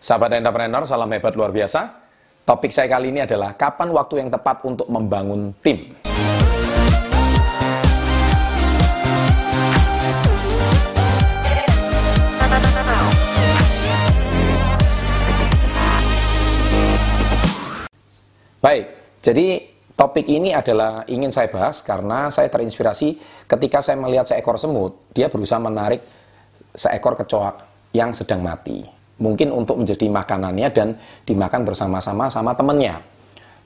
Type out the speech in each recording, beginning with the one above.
Sahabat entrepreneur, salam hebat luar biasa. Topik saya kali ini adalah kapan waktu yang tepat untuk membangun tim. Baik, jadi topik ini adalah ingin saya bahas karena saya terinspirasi ketika saya melihat seekor semut, dia berusaha menarik seekor kecoa yang sedang mati mungkin untuk menjadi makanannya dan dimakan bersama-sama sama temannya.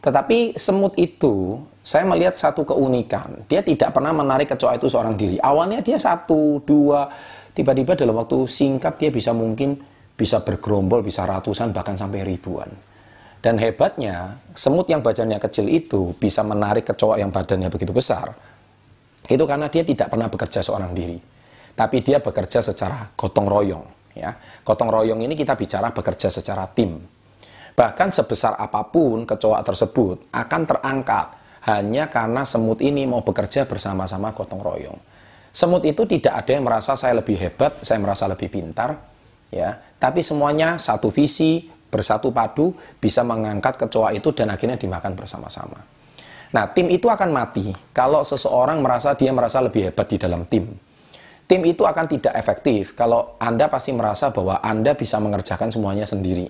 Tetapi semut itu, saya melihat satu keunikan. Dia tidak pernah menarik kecoa itu seorang diri. Awalnya dia satu, dua, tiba-tiba dalam waktu singkat dia bisa mungkin bisa bergerombol, bisa ratusan, bahkan sampai ribuan. Dan hebatnya, semut yang badannya kecil itu bisa menarik kecoa yang badannya begitu besar. Itu karena dia tidak pernah bekerja seorang diri. Tapi dia bekerja secara gotong royong. Ya, gotong royong ini kita bicara bekerja secara tim. Bahkan sebesar apa pun kecoa tersebut akan terangkat hanya karena semut ini mau bekerja bersama-sama gotong royong. Semut itu tidak ada yang merasa saya lebih hebat, saya merasa lebih pintar, ya. Tapi semuanya satu visi, bersatu padu, bisa mengangkat kecoa itu dan akhirnya dimakan bersama-sama. Nah, tim itu akan mati kalau seseorang merasa dia merasa lebih hebat di dalam tim tim itu akan tidak efektif kalau Anda pasti merasa bahwa Anda bisa mengerjakan semuanya sendiri.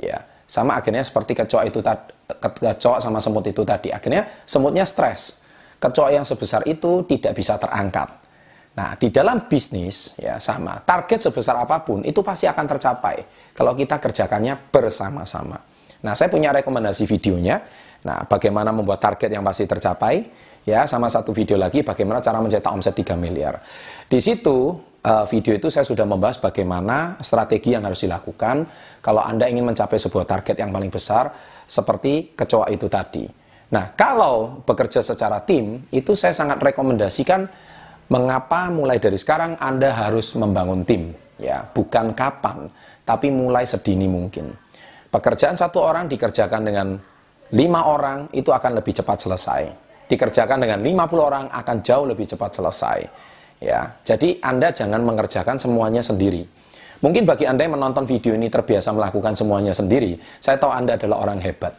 Ya, sama akhirnya seperti kecoa itu tadi, kecoa sama semut itu tadi. Akhirnya semutnya stres. Kecoa yang sebesar itu tidak bisa terangkat. Nah, di dalam bisnis ya sama. Target sebesar apa pun itu pasti akan tercapai kalau kita kerjakannya bersama-sama. Nah, saya punya rekomendasi videonya. Nah, bagaimana membuat target yang pasti tercapai? Ya, sama satu video lagi bagaimana cara mencetak omset 3 miliar. Di situ uh, video itu saya sudah membahas bagaimana strategi yang harus dilakukan kalau Anda ingin mencapai sebuah target yang paling besar seperti kecoa itu tadi. Nah, kalau bekerja secara tim, itu saya sangat rekomendasikan mengapa mulai dari sekarang Anda harus membangun tim. Ya, bukan kapan, tapi mulai sedini mungkin. Pekerjaan satu orang dikerjakan dengan lima orang itu akan lebih cepat selesai. Dikerjakan dengan 50 orang akan jauh lebih cepat selesai. Ya, jadi Anda jangan mengerjakan semuanya sendiri. Mungkin bagi Anda yang menonton video ini terbiasa melakukan semuanya sendiri, saya tahu Anda adalah orang hebat.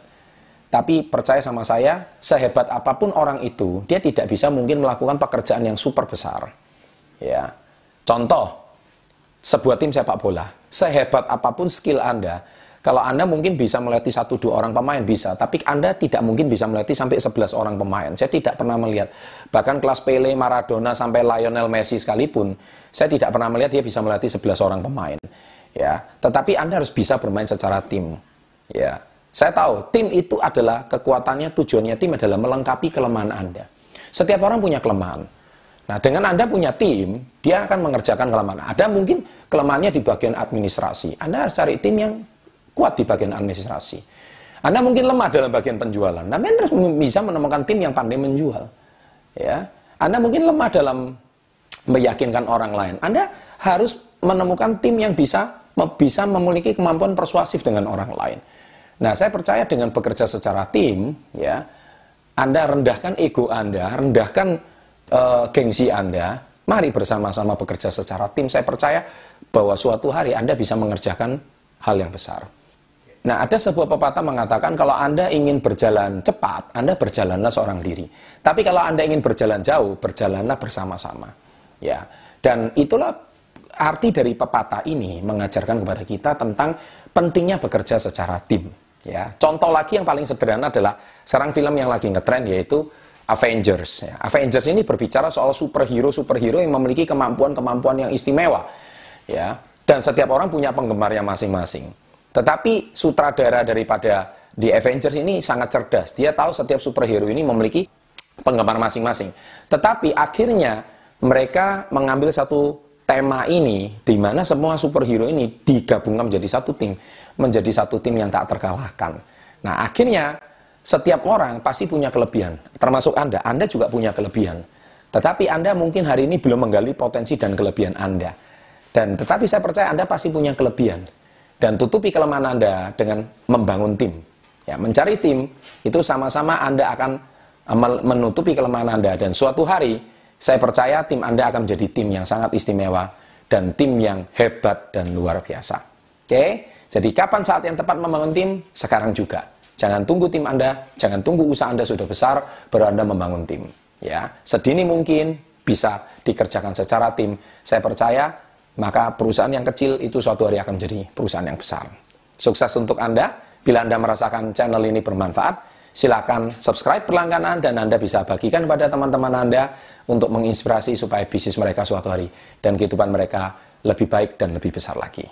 Tapi percaya sama saya, sehebat apa pun orang itu, dia tidak bisa mungkin melakukan pekerjaan yang super besar. Ya. Contoh, sebuah tim sepak bola, sehebat apa pun skill Anda, kalau Anda mungkin bisa melatih satu dua orang pemain bisa, tapi Anda tidak mungkin bisa melatih sampai 11 orang pemain. Saya tidak pernah melihat. Bahkan kelas Pele, Maradona sampai Lionel Messi sekalipun, saya tidak pernah melihat dia bisa melatih 11 orang pemain. Ya, tetapi Anda harus bisa bermain secara tim. Ya. Saya tahu tim itu adalah kekuatannya, tujuannya tim adalah melengkapi kelemahan Anda. Setiap orang punya kelemahan. Nah, dengan Anda punya tim, dia akan mengerjakan kelemahan. Ada mungkin kelemahannya di bagian administrasi. Anda harus cari tim yang kuat di bagian administrasi. Anda mungkin lemah dalam bagian penjualan, tapi Anda harus bisa menemukan tim yang pandai menjual. Ya, Anda mungkin lemah dalam meyakinkan orang lain. Anda harus menemukan tim yang bisa bisa memiliki kemampuan persuasif dengan orang lain. Nah, saya percaya dengan bekerja secara tim, ya, Anda rendahkan ego Anda, rendahkan uh, gengsi Anda. Mari bersama-sama bekerja secara tim. Saya percaya bahwa suatu hari Anda bisa mengerjakan hal yang besar. Nah, ada sebuah pepatah mengatakan kalau Anda ingin berjalan cepat, Anda berjalanlah seorang diri. Tapi kalau Anda ingin berjalan jauh, berjalanlah bersama-sama. Ya. Dan itulah arti dari pepatah ini mengajarkan kepada kita tentang pentingnya bekerja secara tim. Ya. Contoh lagi yang paling sederhana adalah sekarang film yang lagi ngetren yaitu Avengers. Ya. Avengers ini berbicara soal superhero-superhero yang memiliki kemampuan-kemampuan yang istimewa. Ya. Dan setiap orang punya penggemarnya masing-masing. Tetapi sutradara daripada The Avengers ini sangat cerdas. Dia tahu setiap superhero ini memiliki penggemar masing-masing. Tetapi akhirnya mereka mengambil satu tema ini di mana semua superhero ini digabungkan menjadi satu tim, menjadi satu tim yang tak terkalahkan. Nah, akhirnya setiap orang pasti punya kelebihan, termasuk Anda. Anda juga punya kelebihan. Tetapi Anda mungkin hari ini belum menggali potensi dan kelebihan Anda. Dan tetapi saya percaya Anda pasti punya kelebihan dan tutupi kelemahan Anda dengan membangun tim. Ya, mencari tim itu sama-sama Anda akan eh, menutupi kelemahan Anda dan suatu hari saya percaya tim Anda akan menjadi tim yang sangat istimewa dan tim yang hebat dan luar biasa. Oke. Jadi kapan saat yang tepat membangun tim? Sekarang juga. Jangan tunggu tim Anda, jangan tunggu usaha Anda sudah besar baru Anda membangun tim. Ya, sedini mungkin bisa dikerjakan secara tim. Saya percaya maka perusahaan yang kecil itu suatu hari akan menjadi perusahaan yang besar. Sukses untuk Anda. Bila Anda merasakan channel ini bermanfaat, silakan subscribe berlangganan dan Anda bisa bagikan pada teman-teman Anda untuk menginspirasi supaya bisnis mereka suatu hari dan kehidupan mereka lebih baik dan lebih besar lagi.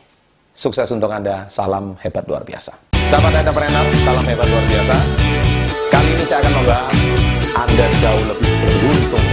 Sukses untuk Anda, salam hebat luar biasa. Sahabat entrepreneur, salam hebat luar biasa. Kali ini saya akan membahas Anda jauh lebih beruntung